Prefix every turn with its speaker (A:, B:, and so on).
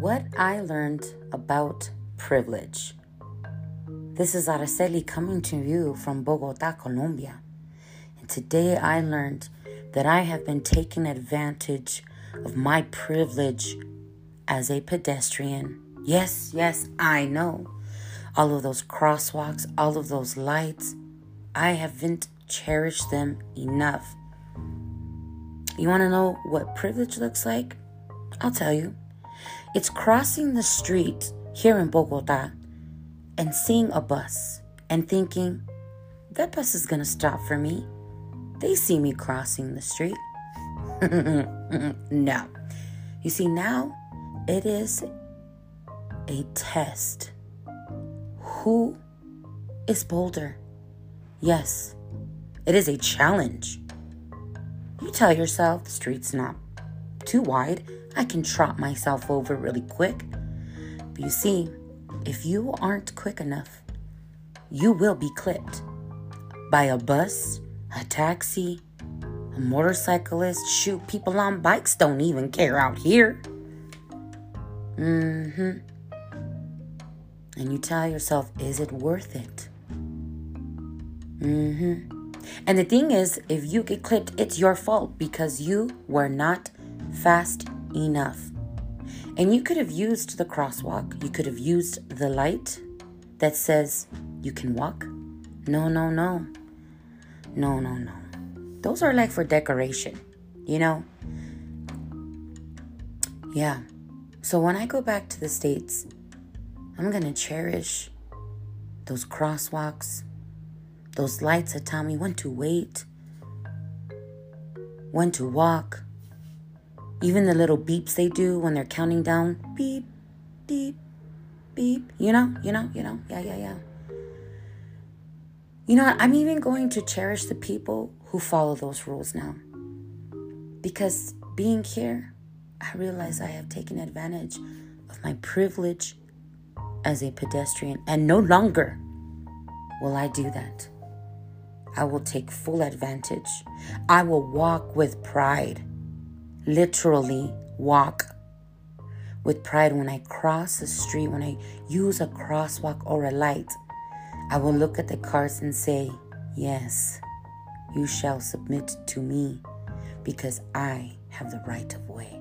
A: What I learned about privilege. This is Araceli coming to you from Bogota, Colombia. And today I learned that I have been taking advantage of my privilege as a pedestrian. Yes, yes, I know. All of those crosswalks, all of those lights, I haven't cherished them enough. You want to know what privilege looks like? I'll tell you. It's crossing the street here in Bogota and seeing a bus and thinking, that bus is going to stop for me. They see me crossing the street. no. You see, now it is a test. Who is bolder? Yes, it is a challenge. You tell yourself the street's not too wide. I can trot myself over really quick. But you see, if you aren't quick enough, you will be clipped by a bus, a taxi, a motorcyclist. Shoot, people on bikes don't even care out here. Mm hmm. And you tell yourself, is it worth it? Mm hmm. And the thing is, if you get clipped, it's your fault because you were not fast enough. And you could have used the crosswalk, you could have used the light that says you can walk. No, no, no. No, no, no. Those are like for decoration, you know? Yeah. So when I go back to the States, I'm going to cherish those crosswalks, those lights that tell me when to wait, when to walk, even the little beeps they do when they're counting down beep, beep, beep. You know, you know, you know. Yeah, yeah, yeah. You know what? I'm even going to cherish the people who follow those rules now. Because being here, I realize I have taken advantage of my privilege as a pedestrian, and no longer will I do that. I will take full advantage. I will walk with pride literally walk with pride when I cross the street, when I use a crosswalk or a light. I will look at the cars and say, Yes, you shall submit to me because I have the right of way.